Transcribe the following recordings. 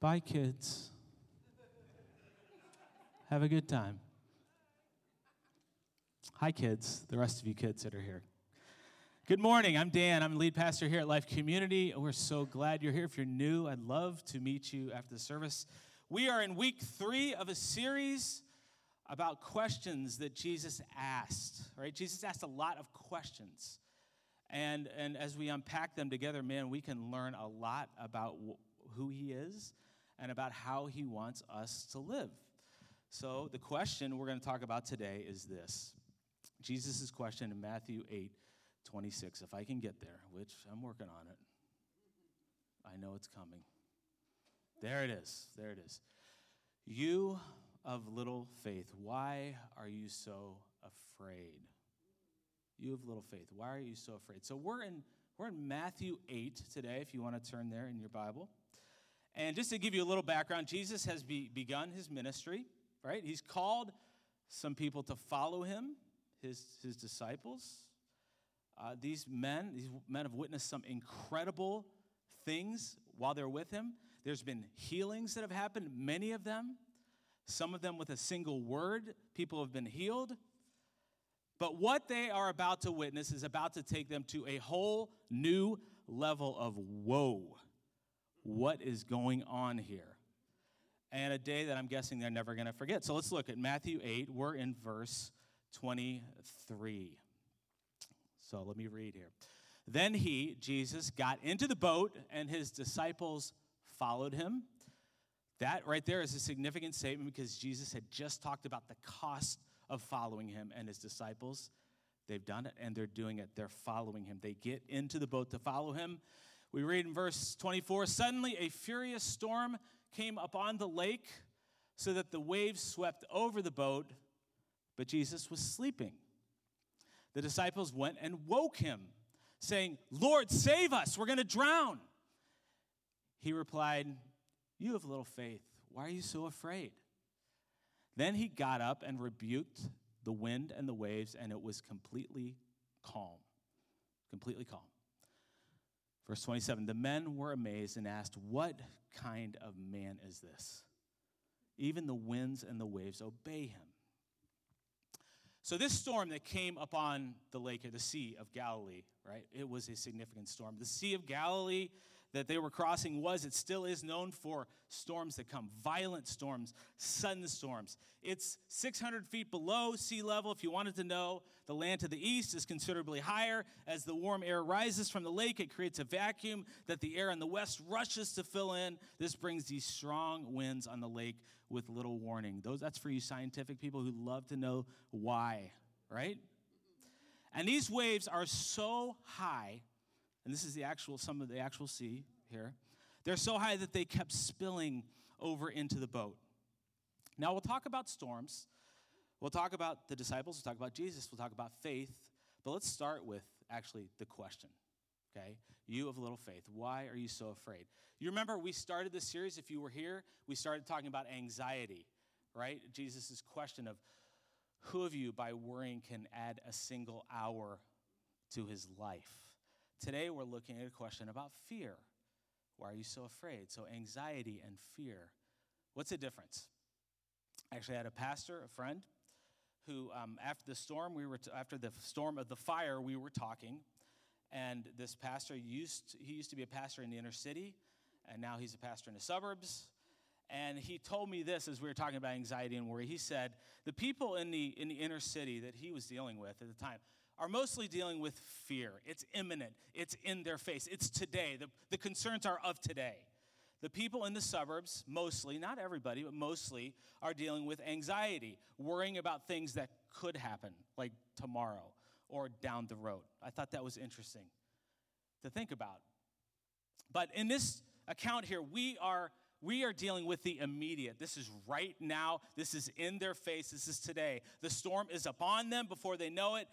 Bye, kids. Have a good time. Hi, kids, the rest of you kids that are here. Good morning. I'm Dan. I'm the lead pastor here at Life Community. We're so glad you're here. If you're new, I'd love to meet you after the service. We are in week three of a series about questions that Jesus asked, right? Jesus asked a lot of questions. And, and as we unpack them together, man, we can learn a lot about wh- who he is and about how he wants us to live. So, the question we're going to talk about today is this Jesus' question in Matthew 8 26. If I can get there, which I'm working on it, I know it's coming. There it is. There it is. You of little faith, why are you so afraid? You of little faith, why are you so afraid? So we're in we're in Matthew 8 today, if you want to turn there in your Bible. And just to give you a little background, Jesus has be, begun his ministry right? He's called some people to follow him, his, his disciples. Uh, these men, these men have witnessed some incredible things while they're with him. There's been healings that have happened, many of them. Some of them with a single word, people have been healed. But what they are about to witness is about to take them to a whole new level of whoa. What is going on here? and a day that I'm guessing they're never going to forget. So let's look at Matthew 8. We're in verse 23. So let me read here. Then he, Jesus, got into the boat, and his disciples followed him. That right there is a significant statement because Jesus had just talked about the cost of following him and his disciples. They've done it and they're doing it. They're following him. They get into the boat to follow him. We read in verse 24 Suddenly a furious storm came upon the lake so that the waves swept over the boat, but Jesus was sleeping. The disciples went and woke him, saying, Lord, save us, we're going to drown. He replied, You have little faith. Why are you so afraid? Then he got up and rebuked the wind and the waves, and it was completely calm. Completely calm. Verse 27 The men were amazed and asked, What kind of man is this? Even the winds and the waves obey him. So, this storm that came upon the lake or the Sea of Galilee, right? It was a significant storm. The Sea of Galilee that they were crossing was, it still is known for storms that come, violent storms, sudden storms. It's 600 feet below sea level. If you wanted to know, the land to the east is considerably higher. As the warm air rises from the lake, it creates a vacuum that the air in the west rushes to fill in. This brings these strong winds on the lake with little warning. Those, that's for you scientific people who love to know why, right? And these waves are so high and this is the actual some of the actual sea here. They're so high that they kept spilling over into the boat. Now we'll talk about storms. We'll talk about the disciples, we'll talk about Jesus, we'll talk about faith, but let's start with actually the question. Okay? You of little faith, why are you so afraid? You remember we started this series, if you were here, we started talking about anxiety, right? Jesus' question of who of you by worrying can add a single hour to his life? Today, we're looking at a question about fear. Why are you so afraid? So, anxiety and fear. What's the difference? Actually, I had a pastor, a friend, who, um, after the storm, we were t- after the storm of the fire, we were talking, and this pastor used he used to be a pastor in the inner city, and now he's a pastor in the suburbs. And he told me this as we were talking about anxiety and worry. He said the people in the in the inner city that he was dealing with at the time are mostly dealing with fear. It's imminent, it's in their face, it's today. The, the concerns are of today. The people in the suburbs, mostly, not everybody, but mostly, are dealing with anxiety, worrying about things that could happen, like tomorrow or down the road. I thought that was interesting to think about. But in this account here, we are we are dealing with the immediate. This is right now. This is in their face. This is today. The storm is upon them before they know it.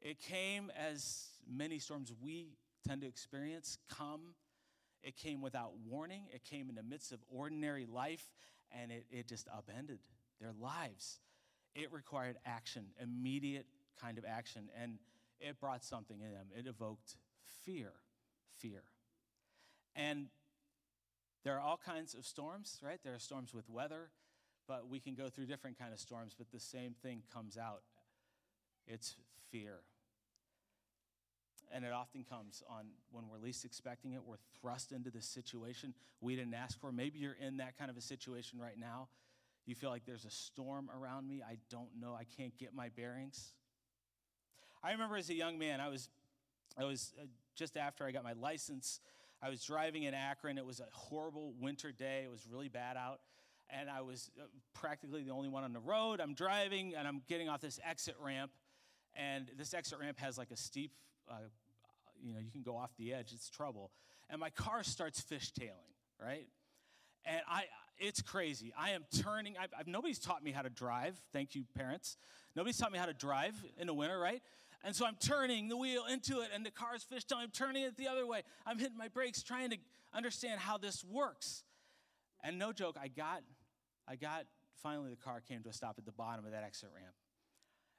It came as many storms we tend to experience come. It came without warning. It came in the midst of ordinary life, and it, it just upended their lives. It required action, immediate kind of action, and it brought something in them. It evoked fear, fear. And There are all kinds of storms, right? There are storms with weather, but we can go through different kind of storms, but the same thing comes out. It's fear. And it often comes on when we're least expecting it. We're thrust into this situation we didn't ask for. Maybe you're in that kind of a situation right now. You feel like there's a storm around me. I don't know. I can't get my bearings. I remember as a young man, I was, I was uh, just after I got my license. I was driving in Akron. It was a horrible winter day. It was really bad out. And I was uh, practically the only one on the road. I'm driving and I'm getting off this exit ramp. And this exit ramp has like a steep, uh, you know, you can go off the edge. It's trouble. And my car starts fishtailing, right? And I, it's crazy. I am turning. I've, I've, nobody's taught me how to drive. Thank you, parents. Nobody's taught me how to drive in the winter, right? And so I'm turning the wheel into it, and the car's fishtailing. I'm turning it the other way. I'm hitting my brakes, trying to understand how this works. And no joke, I got, I got. Finally, the car came to a stop at the bottom of that exit ramp.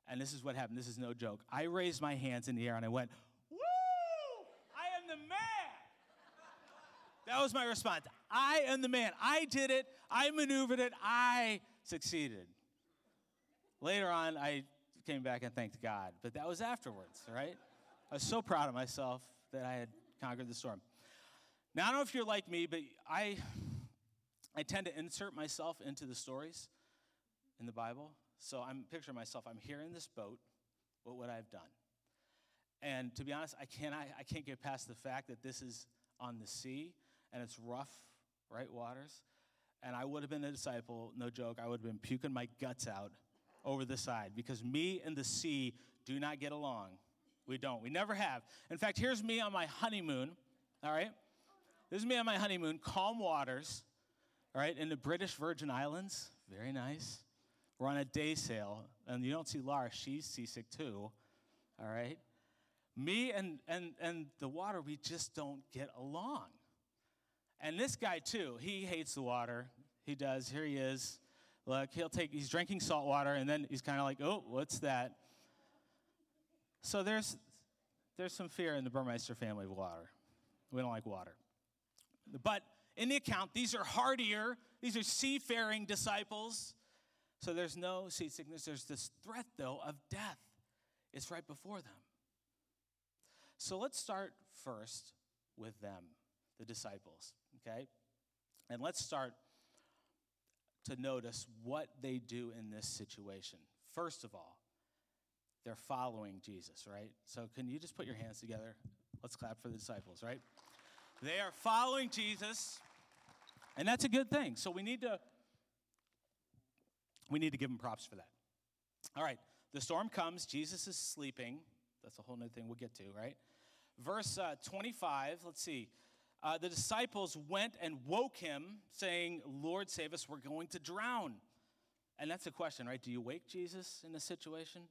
And this is what happened. This is no joke. I raised my hands in the air and I went, "Woo! I am the man." That was my response. I am the man. I did it. I maneuvered it. I succeeded. Later on, I came back and thanked God, but that was afterwards, right? I was so proud of myself that I had conquered the storm. Now, I don't know if you're like me, but I, I tend to insert myself into the stories in the Bible. So I'm picturing myself, I'm here in this boat. What would I have done? And to be honest, I can't, I, I can't get past the fact that this is on the sea and it's rough, right waters. And I would have been a disciple, no joke, I would have been puking my guts out over the side because me and the sea do not get along. We don't. We never have. In fact, here's me on my honeymoon, all right? This is me on my honeymoon, calm waters, all right, in the British Virgin Islands. Very nice. We're on a day sail, and you don't see Laura, she's seasick too, all right? Me and, and, and the water, we just don't get along. And this guy, too, he hates the water. He does. Here he is. Look, he'll take, he's drinking salt water, and then he's kind of like, oh, what's that? So there's, there's some fear in the Burmeister family of water. We don't like water. But in the account, these are hardier, these are seafaring disciples. So there's no seasickness. There's this threat, though, of death. It's right before them. So let's start first with them, the disciples, okay? And let's start to notice what they do in this situation. First of all, they're following Jesus, right? So can you just put your hands together? Let's clap for the disciples, right? They are following Jesus, and that's a good thing. So we need to we need to give them props for that. All right, the storm comes, Jesus is sleeping. That's a whole new thing we'll get to, right? Verse uh, 25, let's see uh, the disciples went and woke him, saying, Lord, save us, we're going to drown. And that's a question, right? Do you wake Jesus in a situation?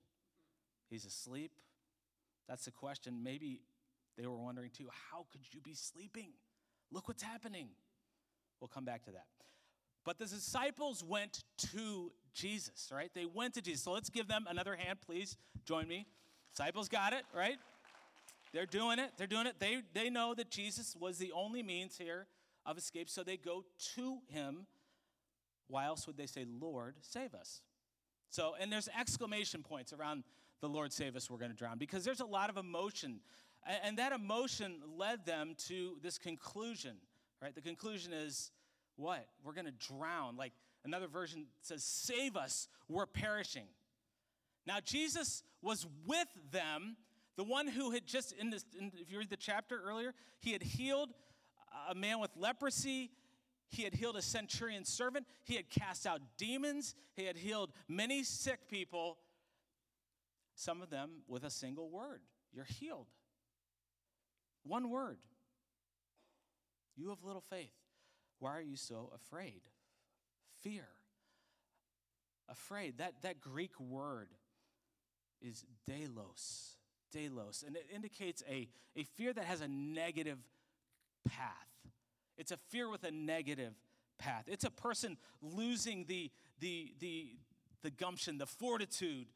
He's asleep. That's a question. Maybe they were wondering too how could you be sleeping? Look what's happening. We'll come back to that. But the disciples went to Jesus, right? They went to Jesus. So let's give them another hand, please. Join me. Disciples got it, right? They're doing it. They're doing it. They, they know that Jesus was the only means here of escape, so they go to him. Why else would they say, Lord, save us? So, and there's exclamation points around the Lord save us, we're going to drown, because there's a lot of emotion. And that emotion led them to this conclusion, right? The conclusion is what? We're going to drown. Like another version says, save us, we're perishing. Now, Jesus was with them the one who had just, in this, in, if you read the chapter earlier, he had healed a man with leprosy. He had healed a centurion servant. He had cast out demons. He had healed many sick people, some of them with a single word You're healed. One word. You have little faith. Why are you so afraid? Fear. Afraid. That, that Greek word is delos delos, and it indicates a, a fear that has a negative path. It's a fear with a negative path. It's a person losing the, the, the, the gumption, the fortitude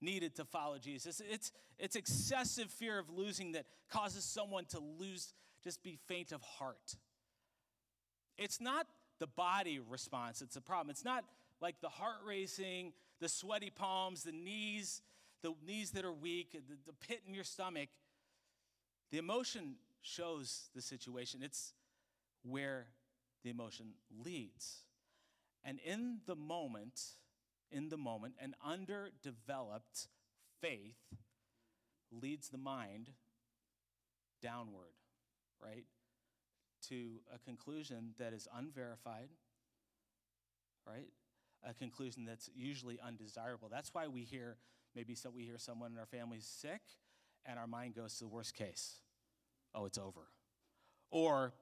needed to follow Jesus. It's, it's excessive fear of losing that causes someone to lose, just be faint of heart. It's not the body response, it's a problem. It's not like the heart racing, the sweaty palms, the knees, the knees that are weak, the, the pit in your stomach. The emotion shows the situation, it's where the emotion leads. And in the moment, in the moment, an underdeveloped faith leads the mind downward, right? To a conclusion that is unverified, right? A conclusion that's usually undesirable. That's why we hear maybe so we hear someone in our family sick and our mind goes to the worst case. Oh, it's over. Or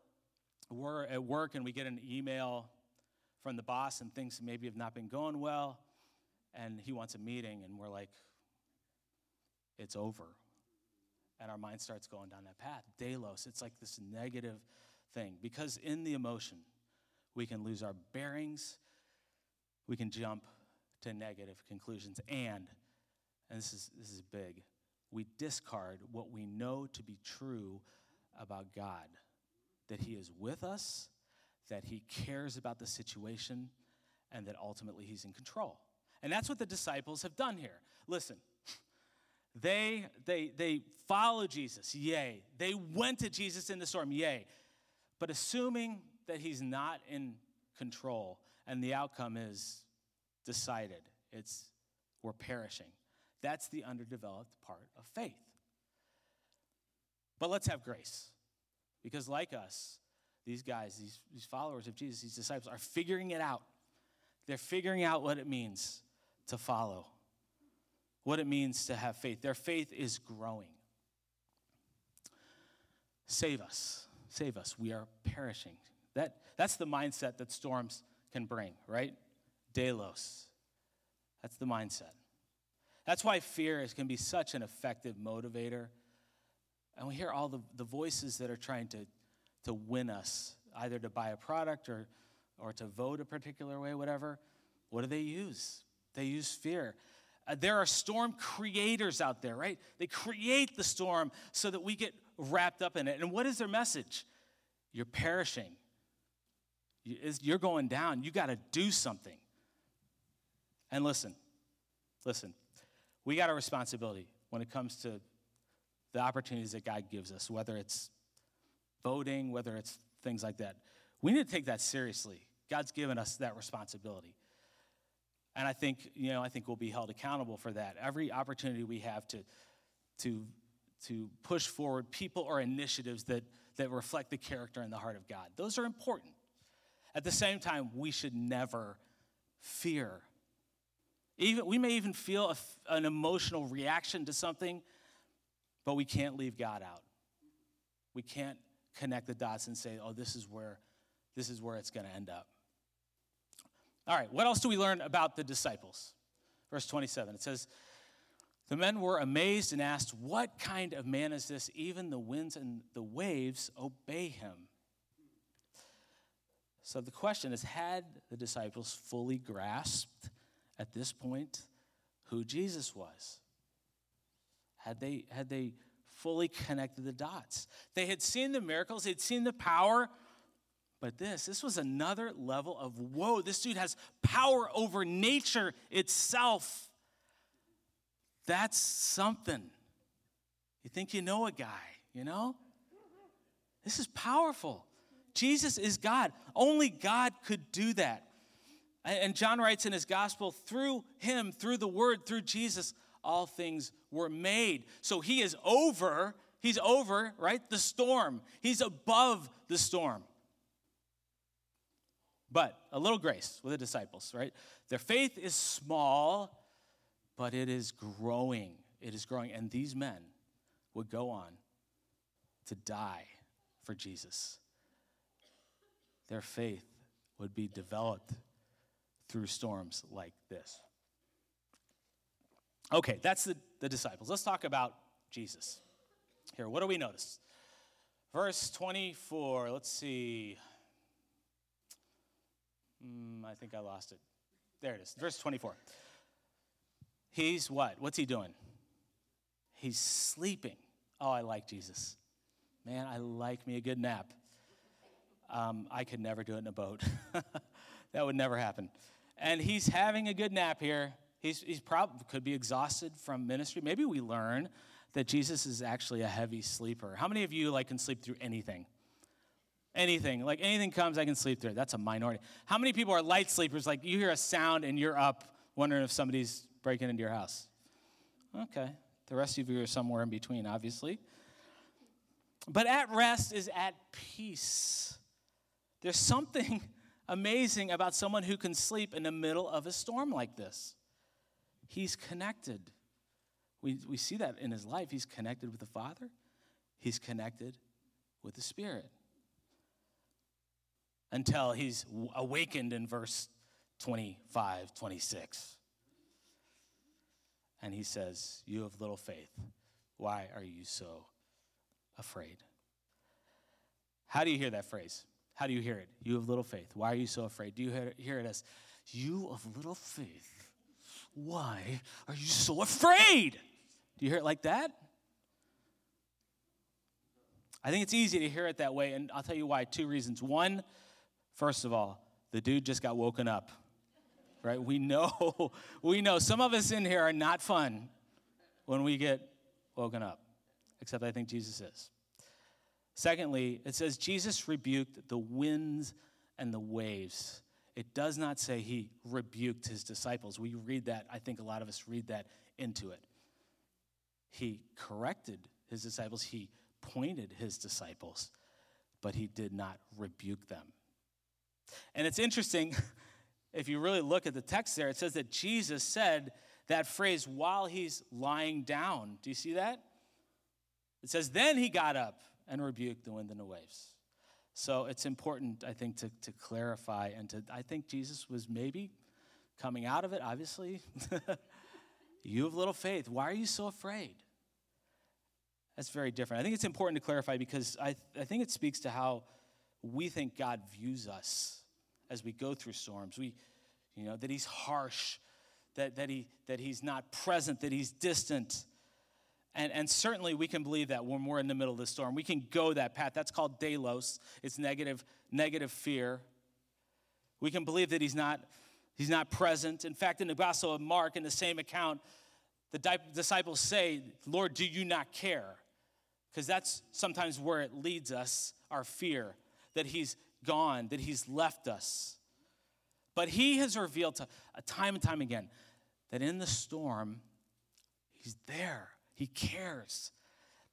we're at work and we get an email from the boss and things maybe have not been going well and he wants a meeting and we're like it's over and our mind starts going down that path delos it's like this negative thing. Because in the emotion we can lose our bearings we can jump to negative conclusions and and this is this is big we discard what we know to be true about god. That he is with us that he cares about the situation and that ultimately he's in control. And that's what the disciples have done here. Listen they, they, they follow Jesus, yay. They went to Jesus in the storm, yay. But assuming that he's not in control and the outcome is decided, it's we're perishing. That's the underdeveloped part of faith. But let's have grace. Because, like us, these guys, these, these followers of Jesus, these disciples, are figuring it out. They're figuring out what it means to follow what it means to have faith. Their faith is growing. Save us. Save us. We are perishing. That, that's the mindset that storms can bring, right? Delos. That's the mindset. That's why fear is, can be such an effective motivator. And we hear all the, the voices that are trying to, to win us, either to buy a product or, or to vote a particular way, whatever. What do they use? They use fear. Uh, there are storm creators out there, right? They create the storm so that we get wrapped up in it. And what is their message? You're perishing. You're going down. You got to do something. And listen, listen, we got a responsibility when it comes to the opportunities that God gives us, whether it's voting, whether it's things like that. We need to take that seriously. God's given us that responsibility. And I think, you know, I think we'll be held accountable for that. Every opportunity we have to, to, to push forward people or initiatives that, that reflect the character and the heart of God. Those are important. At the same time, we should never fear. Even, we may even feel a, an emotional reaction to something, but we can't leave God out. We can't connect the dots and say, oh, this is where, this is where it's going to end up. All right, what else do we learn about the disciples? Verse 27, it says, The men were amazed and asked, What kind of man is this? Even the winds and the waves obey him. So the question is Had the disciples fully grasped at this point who Jesus was? Had they, had they fully connected the dots? They had seen the miracles, they'd seen the power but this, this was another level of whoa, this dude has power over nature itself. That's something. You think you know a guy, you know? This is powerful. Jesus is God. Only God could do that. And John writes in his gospel through him, through the word, through Jesus, all things were made. So he is over, he's over, right? The storm. He's above the storm. But a little grace with the disciples, right? Their faith is small, but it is growing. It is growing. And these men would go on to die for Jesus. Their faith would be developed through storms like this. Okay, that's the, the disciples. Let's talk about Jesus. Here, what do we notice? Verse 24, let's see. Mm, I think I lost it. There it is, verse 24. He's what? What's he doing? He's sleeping. Oh, I like Jesus. Man, I like me a good nap. Um, I could never do it in a boat. that would never happen. And he's having a good nap here. He's, he's probably could be exhausted from ministry. Maybe we learn that Jesus is actually a heavy sleeper. How many of you like can sleep through anything? Anything. Like anything comes, I can sleep through. That's a minority. How many people are light sleepers? Like you hear a sound and you're up wondering if somebody's breaking into your house. Okay. The rest of you are somewhere in between, obviously. But at rest is at peace. There's something amazing about someone who can sleep in the middle of a storm like this. He's connected. We, we see that in his life. He's connected with the Father, he's connected with the Spirit. Until he's awakened in verse 25, 26. And he says, You have little faith. Why are you so afraid? How do you hear that phrase? How do you hear it? You have little faith. Why are you so afraid? Do you hear it as, You of little faith? Why are you so afraid? Do you hear it like that? I think it's easy to hear it that way, and I'll tell you why. Two reasons. One, first of all, the dude just got woken up. Right? We know, we know some of us in here are not fun when we get woken up, except I think Jesus is. Secondly, it says Jesus rebuked the winds and the waves. It does not say he rebuked his disciples. We read that, I think a lot of us read that into it. He corrected his disciples, he pointed his disciples, but he did not rebuke them. And it's interesting, if you really look at the text there, it says that Jesus said that phrase while he's lying down. Do you see that? It says, then he got up and rebuked the wind and the waves. So it's important, I think, to, to clarify and to, I think Jesus was maybe coming out of it, obviously. you have little faith. Why are you so afraid? That's very different. I think it's important to clarify because I, I think it speaks to how we think God views us as we go through storms. We, you know, that He's harsh, that, that, he, that He's not present, that He's distant. And, and certainly we can believe that when we're in the middle of the storm. We can go that path. That's called delos. It's negative, negative fear. We can believe that he's not, he's not present. In fact, in the Gospel of Mark, in the same account, the disciples say, Lord, do you not care? Because that's sometimes where it leads us, our fear, that he's gone, that he's left us. But he has revealed to, uh, time and time again that in the storm, he's there. He cares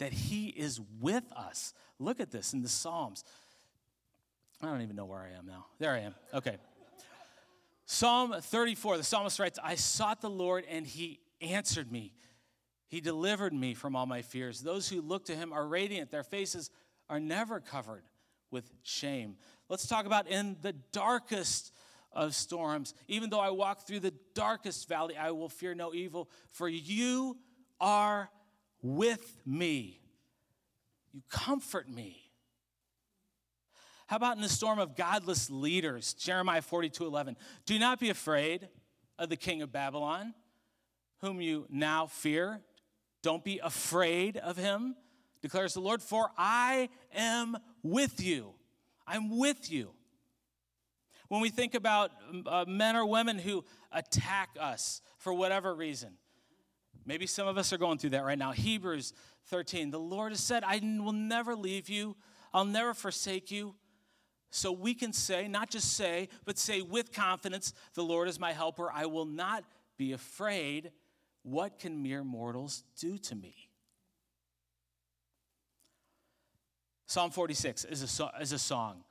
that He is with us. Look at this in the Psalms. I don't even know where I am now. There I am. Okay. Psalm 34, the psalmist writes, I sought the Lord and He answered me. He delivered me from all my fears. Those who look to Him are radiant, their faces are never covered with shame. Let's talk about in the darkest of storms. Even though I walk through the darkest valley, I will fear no evil, for you are with me. You comfort me. How about in the storm of godless leaders? Jeremiah 42 11. Do not be afraid of the king of Babylon, whom you now fear. Don't be afraid of him, declares the Lord, for I am with you. I'm with you. When we think about uh, men or women who attack us for whatever reason, Maybe some of us are going through that right now. Hebrews 13. The Lord has said, I will never leave you, I'll never forsake you. So we can say, not just say, but say with confidence, The Lord is my helper. I will not be afraid. What can mere mortals do to me? Psalm 46 is a, is a song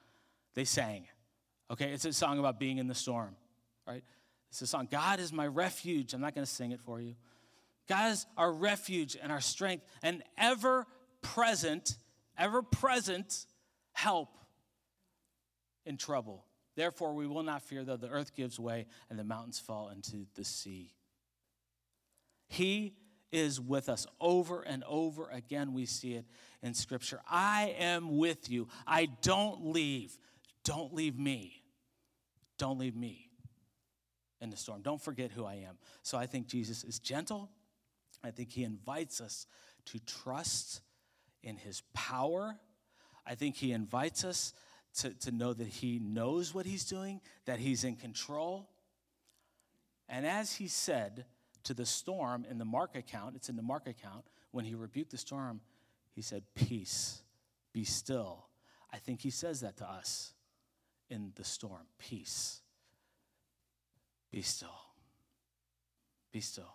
they sang. Okay, it's a song about being in the storm, right? It's a song, God is my refuge. I'm not going to sing it for you. God is our refuge and our strength and ever present, ever present help in trouble. Therefore, we will not fear though the earth gives way and the mountains fall into the sea. He is with us over and over again. We see it in Scripture. I am with you. I don't leave. Don't leave me. Don't leave me in the storm. Don't forget who I am. So I think Jesus is gentle I think he invites us to trust in his power. I think he invites us to, to know that he knows what he's doing, that he's in control. And as he said to the storm in the Mark account, it's in the Mark account, when he rebuked the storm, he said, Peace, be still. I think he says that to us in the storm Peace, be still. Be still.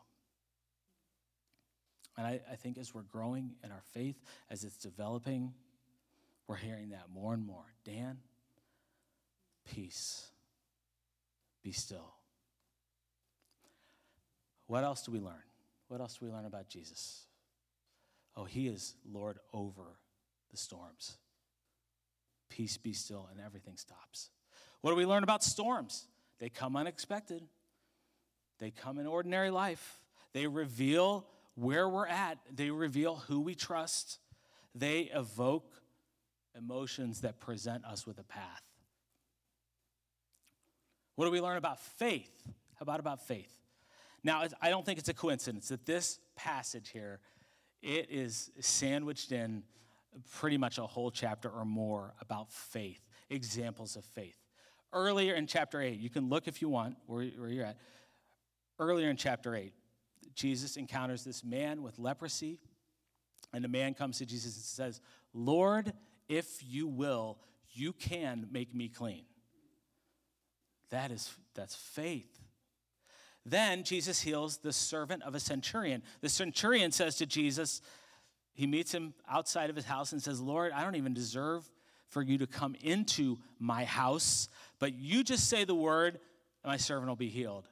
And I, I think as we're growing in our faith, as it's developing, we're hearing that more and more. Dan, peace, be still. What else do we learn? What else do we learn about Jesus? Oh, he is Lord over the storms. Peace be still, and everything stops. What do we learn about storms? They come unexpected, they come in ordinary life. They reveal where we're at, they reveal who we trust, they evoke emotions that present us with a path. What do we learn about faith? How about about faith? Now, I don't think it's a coincidence that this passage here, it is sandwiched in pretty much a whole chapter or more about faith, examples of faith. Earlier in chapter 8, you can look if you want where, where you're at. Earlier in chapter 8, Jesus encounters this man with leprosy, and the man comes to Jesus and says, Lord, if you will, you can make me clean. That is that's faith. Then Jesus heals the servant of a centurion. The centurion says to Jesus, he meets him outside of his house and says, Lord, I don't even deserve for you to come into my house, but you just say the word, and my servant will be healed.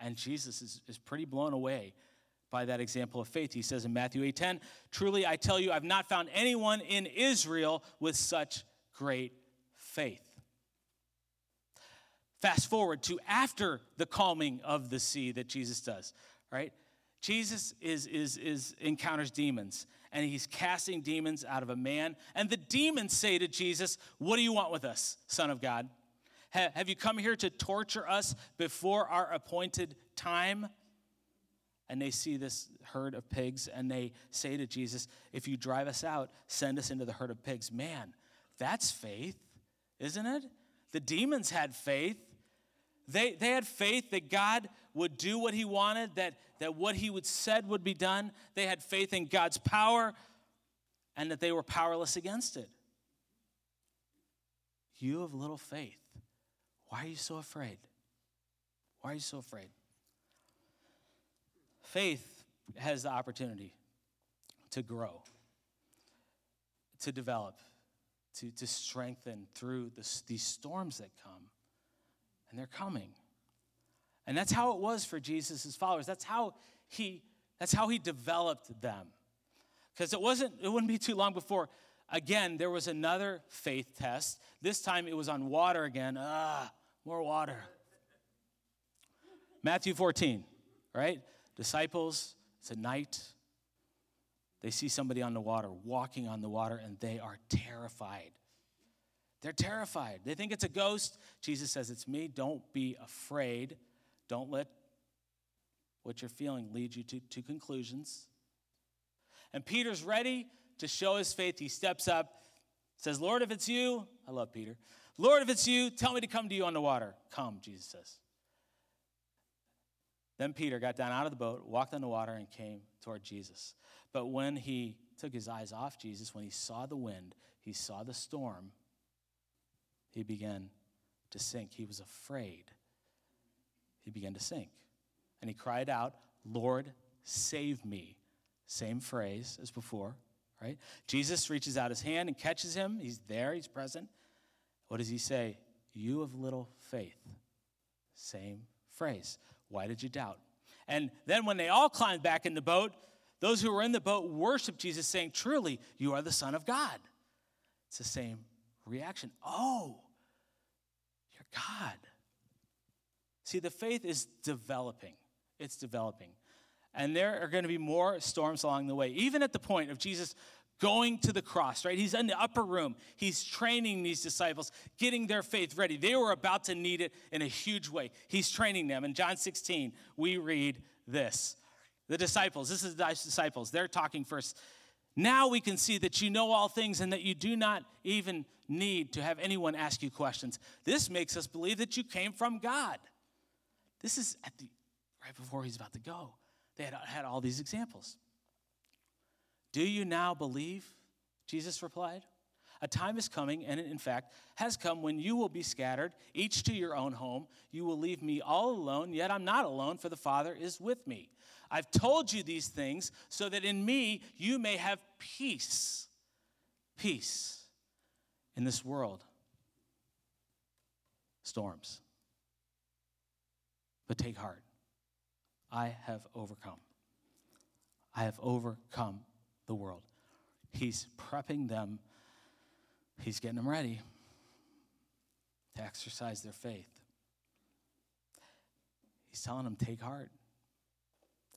And Jesus is, is pretty blown away by that example of faith. He says in Matthew 8:10, "Truly I tell you, I've not found anyone in Israel with such great faith." Fast forward to after the calming of the sea that Jesus does, right? Jesus is, is, is encounters demons and he's casting demons out of a man. And the demons say to Jesus, What do you want with us, Son of God? Have you come here to torture us before our appointed time? And they see this herd of pigs and they say to Jesus, If you drive us out, send us into the herd of pigs. Man, that's faith, isn't it? The demons had faith. They, they had faith that God would do what he wanted, that, that what he would said would be done. They had faith in God's power and that they were powerless against it. You have little faith. Why are you so afraid? Why are you so afraid? Faith has the opportunity to grow, to develop, to, to strengthen through this, these storms that come. And they're coming. And that's how it was for Jesus' followers. That's how he, that's how he developed them. Because it wasn't, it wouldn't be too long before, again, there was another faith test. This time it was on water again. Ah, more water. Matthew 14, right? Disciples, it's a night. They see somebody on the water, walking on the water, and they are terrified. They're terrified. They think it's a ghost. Jesus says, It's me. Don't be afraid. Don't let what you're feeling lead you to, to conclusions. And Peter's ready to show his faith. He steps up, says, Lord, if it's you, I love Peter. Lord, if it's you, tell me to come to you on the water. Come, Jesus says. Then Peter got down out of the boat, walked on the water, and came toward Jesus. But when he took his eyes off Jesus, when he saw the wind, he saw the storm, he began to sink. He was afraid. He began to sink. And he cried out, Lord, save me. Same phrase as before, right? Jesus reaches out his hand and catches him. He's there, he's present. What does he say? You of little faith. Same phrase. Why did you doubt? And then when they all climbed back in the boat, those who were in the boat worshiped Jesus, saying, Truly, you are the Son of God. It's the same reaction. Oh, you're God. See, the faith is developing. It's developing. And there are going to be more storms along the way, even at the point of Jesus going to the cross, right? He's in the upper room. He's training these disciples, getting their faith ready. They were about to need it in a huge way. He's training them. In John 16, we read this. The disciples, this is the disciples, they're talking first. Now we can see that you know all things and that you do not even need to have anyone ask you questions. This makes us believe that you came from God. This is at the right before he's about to go. They had, had all these examples. Do you now believe? Jesus replied. A time is coming, and in fact has come, when you will be scattered, each to your own home. You will leave me all alone, yet I'm not alone, for the Father is with me. I've told you these things so that in me you may have peace. Peace in this world. Storms. But take heart. I have overcome. I have overcome the world. He's prepping them, he's getting them ready to exercise their faith. He's telling them, take heart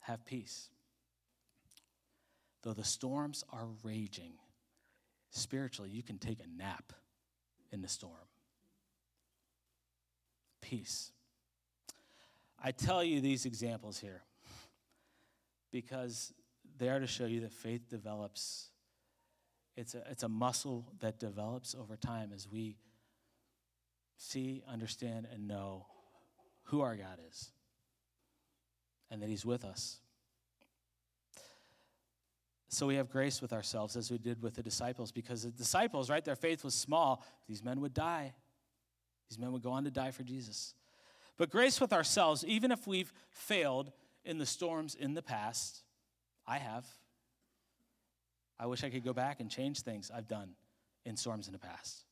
have peace. Though the storms are raging, spiritually, you can take a nap in the storm. Peace. I tell you these examples here because they are to show you that faith develops. It's a, it's a muscle that develops over time as we see, understand, and know who our God is and that He's with us. So we have grace with ourselves as we did with the disciples because the disciples, right, their faith was small. These men would die. These men would go on to die for Jesus. But grace with ourselves, even if we've failed in the storms in the past, I have. I wish I could go back and change things I've done in storms in the past.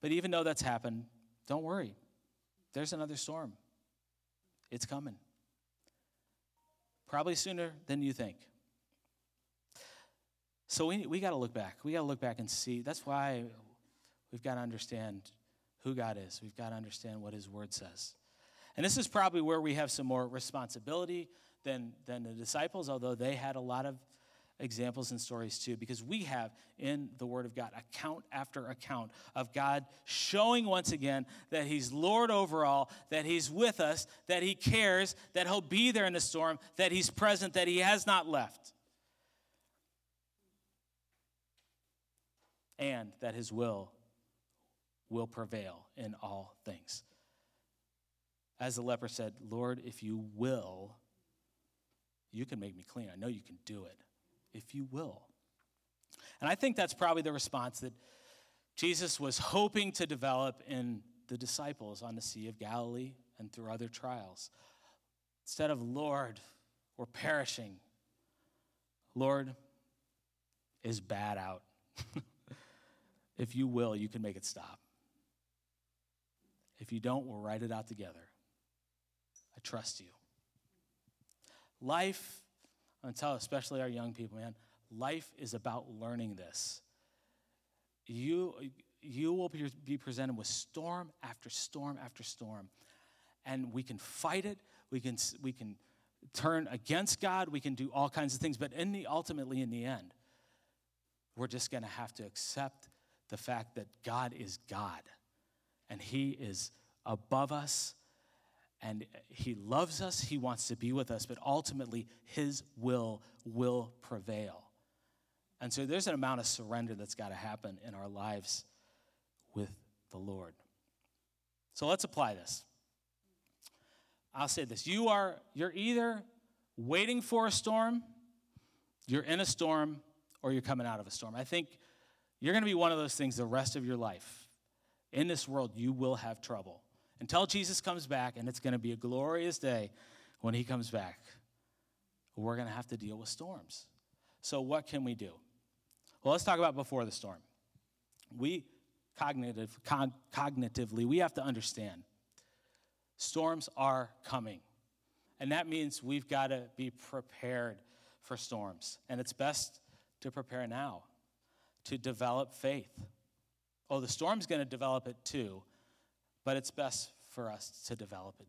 But even though that's happened, don't worry. There's another storm. It's coming. Probably sooner than you think. So we, we got to look back. We got to look back and see. That's why we've got to understand who God is. We've got to understand what His Word says. And this is probably where we have some more responsibility than, than the disciples, although they had a lot of examples and stories too, because we have in the Word of God account after account of God showing once again that He's Lord over all, that He's with us, that He cares, that He'll be there in the storm, that He's present, that He has not left, and that His will will prevail in all things. As the leper said, Lord, if you will, you can make me clean. I know you can do it if you will. And I think that's probably the response that Jesus was hoping to develop in the disciples on the Sea of Galilee and through other trials. Instead of, Lord, we're perishing, Lord, is bad out. if you will, you can make it stop. If you don't, we'll write it out together. I trust you. Life I'm to tell especially our young people, man, life is about learning this. You, you will be presented with storm after storm after storm. And we can fight it, we can, we can turn against God, we can do all kinds of things, but in the, ultimately, in the end, we're just going to have to accept the fact that God is God and He is above us and he loves us, he wants to be with us, but ultimately his will will prevail. And so there's an amount of surrender that's got to happen in our lives with the Lord. So let's apply this. I'll say this. You are you're either waiting for a storm, you're in a storm, or you're coming out of a storm. I think you're going to be one of those things the rest of your life. In this world, you will have trouble until Jesus comes back, and it's going to be a glorious day when he comes back. We're going to have to deal with storms. So, what can we do? Well, let's talk about before the storm. We cognitive, cognitively, we have to understand storms are coming. And that means we've got to be prepared for storms. And it's best to prepare now, to develop faith. Oh, the storm's going to develop it too but it's best for us to develop it.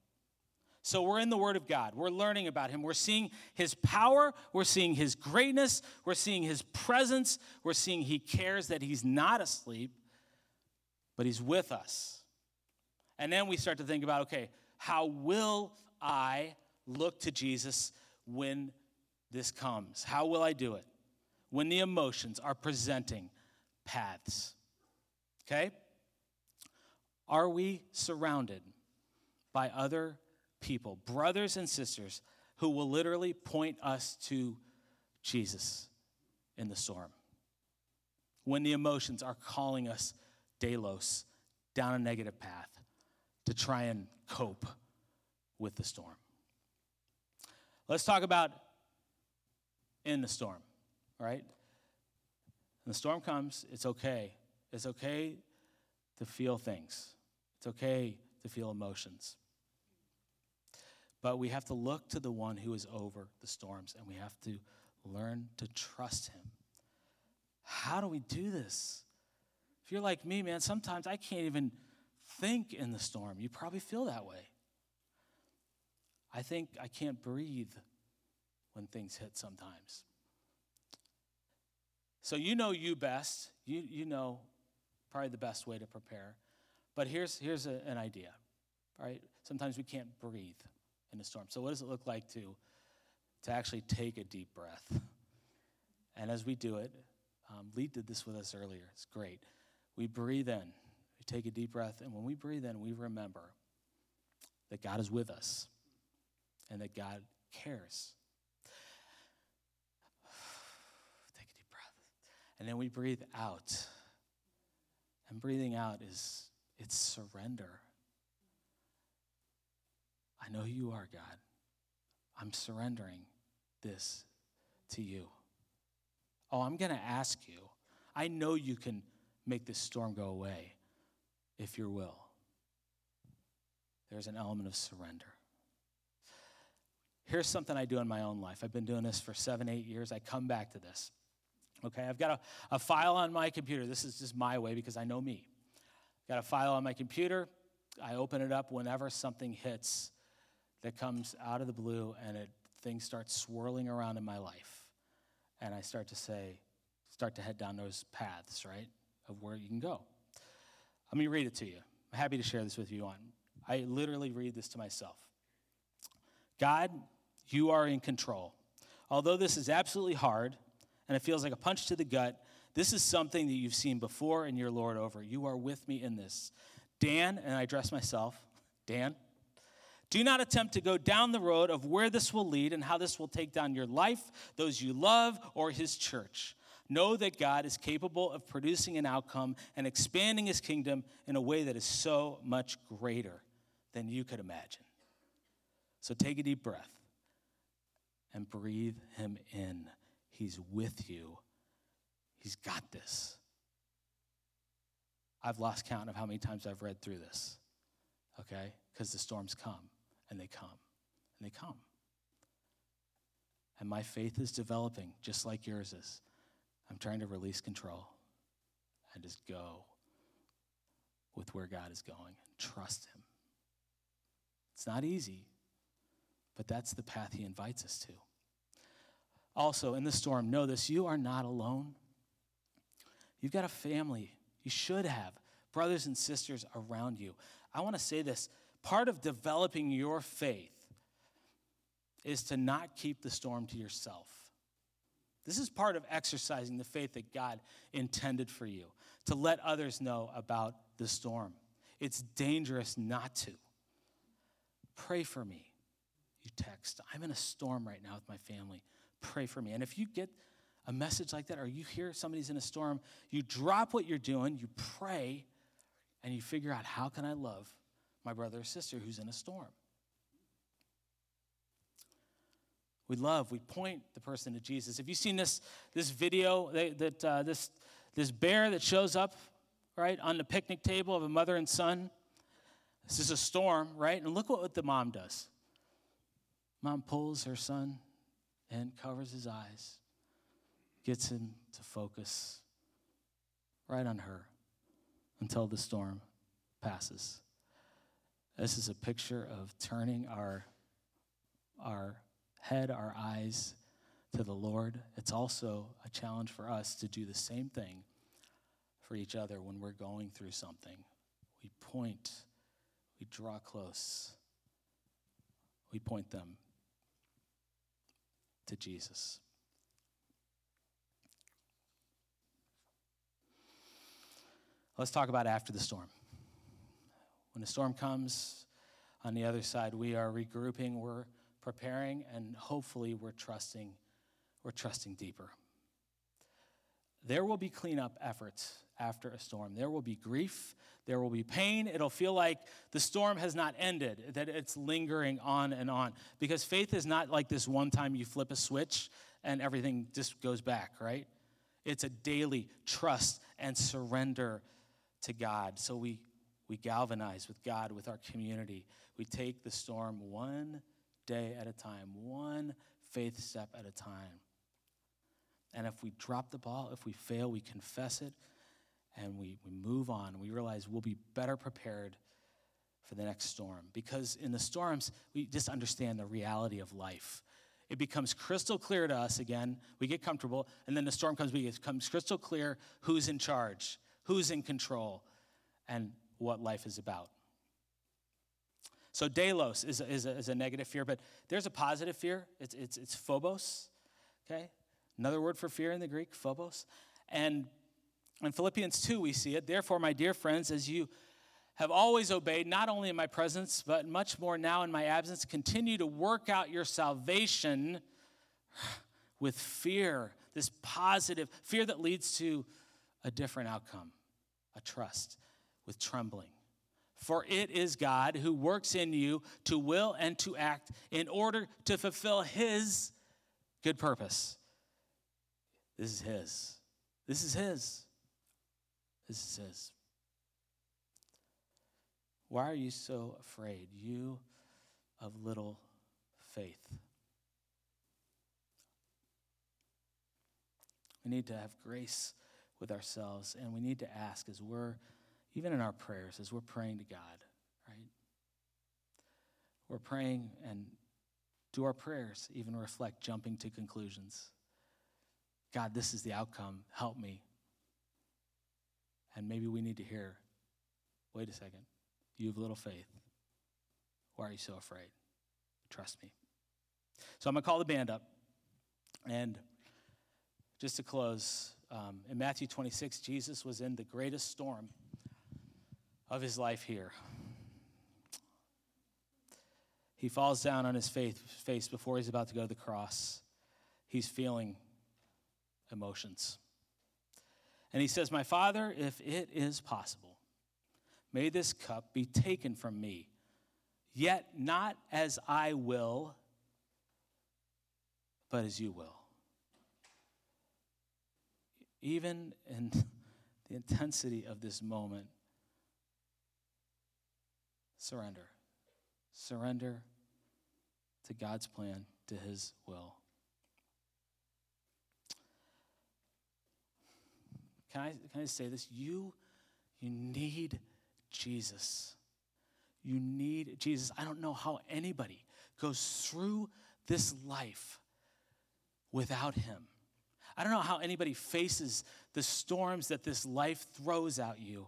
So we're in the Word of God. We're learning about Him. We're seeing His power. We're seeing His greatness. We're seeing His presence. We're seeing He cares that He's not asleep, but He's with us. And then we start to think about okay, how will I look to Jesus when this comes? How will I do it? when the emotions are presenting paths. Okay? Are we surrounded by other people, brothers and sisters, who will literally point us to Jesus in the storm? When the emotions are calling us delos down a negative path to try and cope with the storm. Let's talk about in the storm, right? When the storm comes, it's okay. It's okay to feel things, it's okay to feel emotions. But we have to look to the one who is over the storms and we have to learn to trust him. How do we do this? If you're like me, man, sometimes I can't even think in the storm. You probably feel that way. I think I can't breathe when things hit sometimes. So you know you best. You, you know probably the best way to prepare. But here's, here's a, an idea, right? Sometimes we can't breathe in a storm. So what does it look like to, to actually take a deep breath? And as we do it, um, Lee did this with us earlier. It's great. We breathe in, we take a deep breath, and when we breathe in, we remember that God is with us and that God cares. Take a deep breath. And then we breathe out. And breathing out is it's surrender. I know who you are, God. I'm surrendering this to you. Oh, I'm going to ask you. I know you can make this storm go away if your will. There's an element of surrender. Here's something I do in my own life. I've been doing this for seven, eight years. I come back to this. Okay, I've got a, a file on my computer. This is just my way because I know me. Got a file on my computer. I open it up whenever something hits that comes out of the blue and it, things start swirling around in my life. And I start to say, start to head down those paths, right, of where you can go. Let me read it to you. I'm happy to share this with you on. I literally read this to myself. God you are in control. Although this is absolutely hard and it feels like a punch to the gut, this is something that you've seen before and you're Lord over. You are with me in this. Dan, and I address myself, Dan, do not attempt to go down the road of where this will lead and how this will take down your life, those you love, or his church. Know that God is capable of producing an outcome and expanding his kingdom in a way that is so much greater than you could imagine. So take a deep breath and breathe him in. He's with you, he's got this. I've lost count of how many times I've read through this, okay? Because the storms come and they come and they come. And my faith is developing just like yours is. I'm trying to release control and just go with where God is going and trust Him. It's not easy, but that's the path He invites us to. Also, in the storm, know this you are not alone. You've got a family. You should have brothers and sisters around you. I want to say this part of developing your faith is to not keep the storm to yourself. This is part of exercising the faith that God intended for you, to let others know about the storm. It's dangerous not to. Pray for me. You text, I'm in a storm right now with my family pray for me. And if you get a message like that, or you hear somebody's in a storm, you drop what you're doing, you pray, and you figure out how can I love my brother or sister who's in a storm. We love, we point the person to Jesus. Have you seen this, this video that, that uh, this, this bear that shows up, right, on the picnic table of a mother and son? This is a storm, right? And look what the mom does. Mom pulls her son and covers his eyes, gets him to focus right on her until the storm passes. This is a picture of turning our, our head, our eyes to the Lord. It's also a challenge for us to do the same thing for each other when we're going through something. We point, we draw close, we point them to Jesus. Let's talk about after the storm. When the storm comes on the other side, we are regrouping, we're preparing, and hopefully we're trusting, we're trusting deeper. There will be cleanup efforts after a storm. There will be grief, there will be pain. It'll feel like the storm has not ended, that it's lingering on and on. Because faith is not like this one time you flip a switch and everything just goes back, right? It's a daily trust and surrender to God. So we, we galvanize with God, with our community. We take the storm one day at a time, one faith step at a time. And if we drop the ball, if we fail, we confess it and we, we move on. We realize we'll be better prepared for the next storm. Because in the storms, we just understand the reality of life it becomes crystal clear to us again. We get comfortable, and then the storm comes, it becomes crystal clear who's in charge, who's in control, and what life is about. So, deilos is a, is a, is a negative fear, but there's a positive fear. It's, it's, it's phobos, okay? Another word for fear in the Greek, phobos. And in Philippians 2, we see it. Therefore, my dear friends, as you have always obeyed, not only in my presence, but much more now in my absence. Continue to work out your salvation with fear, this positive fear that leads to a different outcome, a trust with trembling. For it is God who works in you to will and to act in order to fulfill his good purpose. This is his. This is his. This is his. Why are you so afraid, you of little faith? We need to have grace with ourselves, and we need to ask as we're, even in our prayers, as we're praying to God, right? We're praying, and do our prayers even reflect jumping to conclusions? God, this is the outcome. Help me. And maybe we need to hear wait a second. You have little faith. Why are you so afraid? Trust me. So I'm going to call the band up. And just to close, um, in Matthew 26, Jesus was in the greatest storm of his life here. He falls down on his face before he's about to go to the cross. He's feeling emotions. And he says, My Father, if it is possible, May this cup be taken from me, yet not as I will, but as you will. Even in the intensity of this moment, surrender. Surrender to God's plan, to His will. Can I, can I say this? You, you need Jesus. You need Jesus. I don't know how anybody goes through this life without him. I don't know how anybody faces the storms that this life throws at you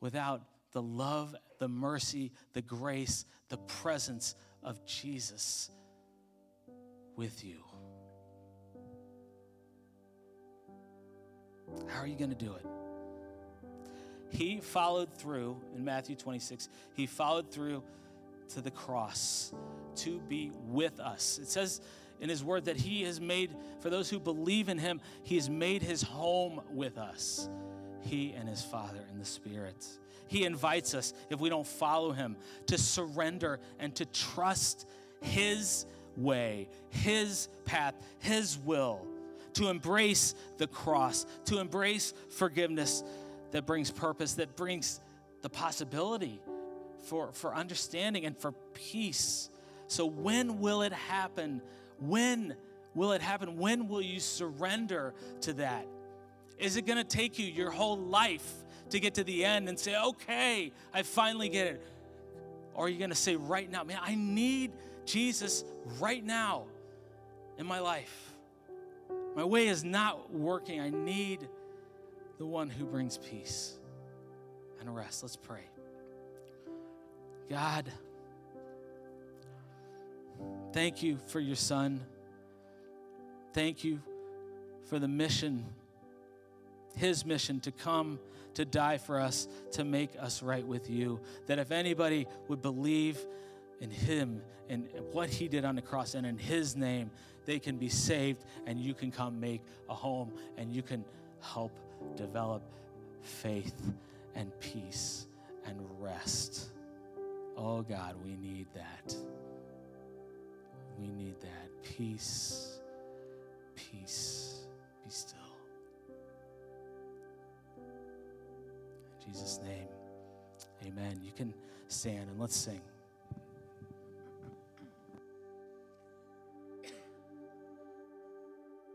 without the love, the mercy, the grace, the presence of Jesus with you. How are you going to do it? He followed through in Matthew 26, he followed through to the cross to be with us. It says in his word that he has made, for those who believe in him, he has made his home with us. He and his Father in the Spirit. He invites us, if we don't follow him, to surrender and to trust his way, his path, his will, to embrace the cross, to embrace forgiveness, that brings purpose, that brings the possibility for, for understanding and for peace. So, when will it happen? When will it happen? When will you surrender to that? Is it going to take you your whole life to get to the end and say, okay, I finally get it? Or are you going to say, right now, man, I need Jesus right now in my life? My way is not working. I need the one who brings peace and rest. Let's pray. God, thank you for your son. Thank you for the mission his mission to come to die for us, to make us right with you. That if anybody would believe in him and what he did on the cross and in his name, they can be saved and you can come make a home and you can help develop faith and peace and rest. Oh God, we need that. We need that. Peace, peace, be still. In Jesus' name, amen. You can stand and let's sing.